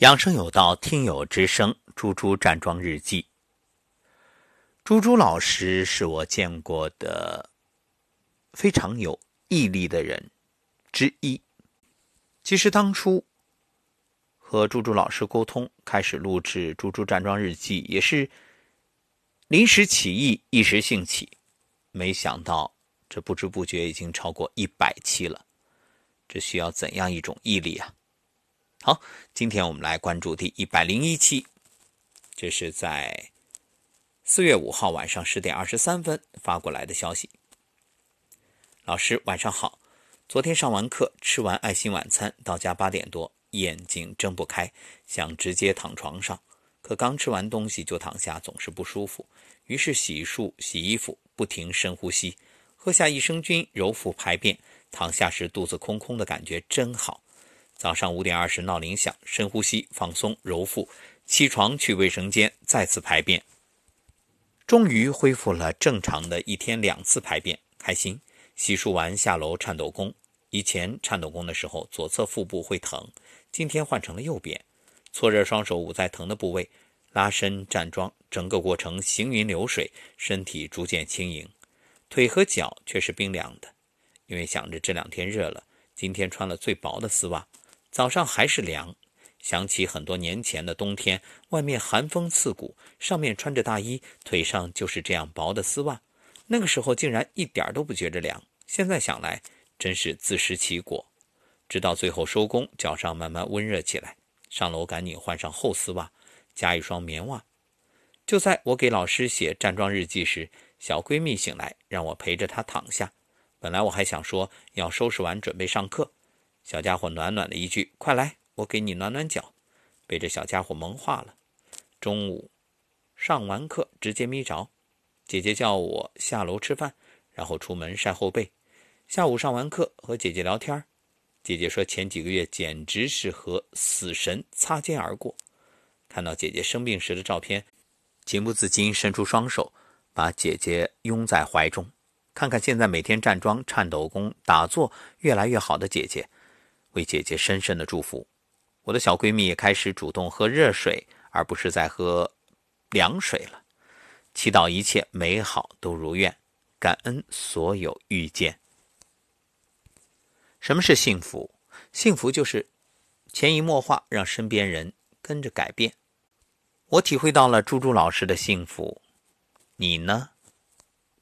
养生有道，听友之声，猪猪站桩日记。猪猪老师是我见过的非常有毅力的人之一。其实当初和猪猪老师沟通，开始录制《猪猪站桩日记》，也是临时起意，一时兴起。没想到这不知不觉已经超过一百期了，这需要怎样一种毅力啊！好，今天我们来关注第一百零一期，这是在四月五号晚上十点二十三分发过来的消息。老师晚上好，昨天上完课，吃完爱心晚餐，到家八点多，眼睛睁不开，想直接躺床上，可刚吃完东西就躺下，总是不舒服，于是洗漱、洗衣服，不停深呼吸，喝下益生菌，揉腹排便，躺下时肚子空空的感觉真好。早上五点二十闹铃响，深呼吸，放松，揉腹，起床去卫生间，再次排便，终于恢复了正常的一天两次排便，开心。洗漱完下楼颤抖功，以前颤抖功的时候左侧腹部会疼，今天换成了右边。搓热双手捂在疼的部位，拉伸站桩，整个过程行云流水，身体逐渐轻盈，腿和脚却是冰凉的，因为想着这两天热了，今天穿了最薄的丝袜。早上还是凉，想起很多年前的冬天，外面寒风刺骨，上面穿着大衣，腿上就是这样薄的丝袜，那个时候竟然一点都不觉着凉。现在想来，真是自食其果。直到最后收工，脚上慢慢温热起来，上楼赶紧换上厚丝袜，加一双棉袜。就在我给老师写站桩日记时，小闺蜜醒来，让我陪着她躺下。本来我还想说要收拾完准备上课。小家伙暖暖的一句：“快来，我给你暖暖脚。”被这小家伙萌化了。中午上完课直接眯着，姐姐叫我下楼吃饭，然后出门晒后背。下午上完课和姐姐聊天，姐姐说前几个月简直是和死神擦肩而过。看到姐姐生病时的照片，情不自禁伸出双手把姐姐拥在怀中。看看现在每天站桩、颤抖功、打坐越来越好的姐姐。为姐姐深深的祝福，我的小闺蜜也开始主动喝热水，而不是在喝凉水了。祈祷一切美好都如愿，感恩所有遇见。什么是幸福？幸福就是潜移默化，让身边人跟着改变。我体会到了猪猪老师的幸福，你呢？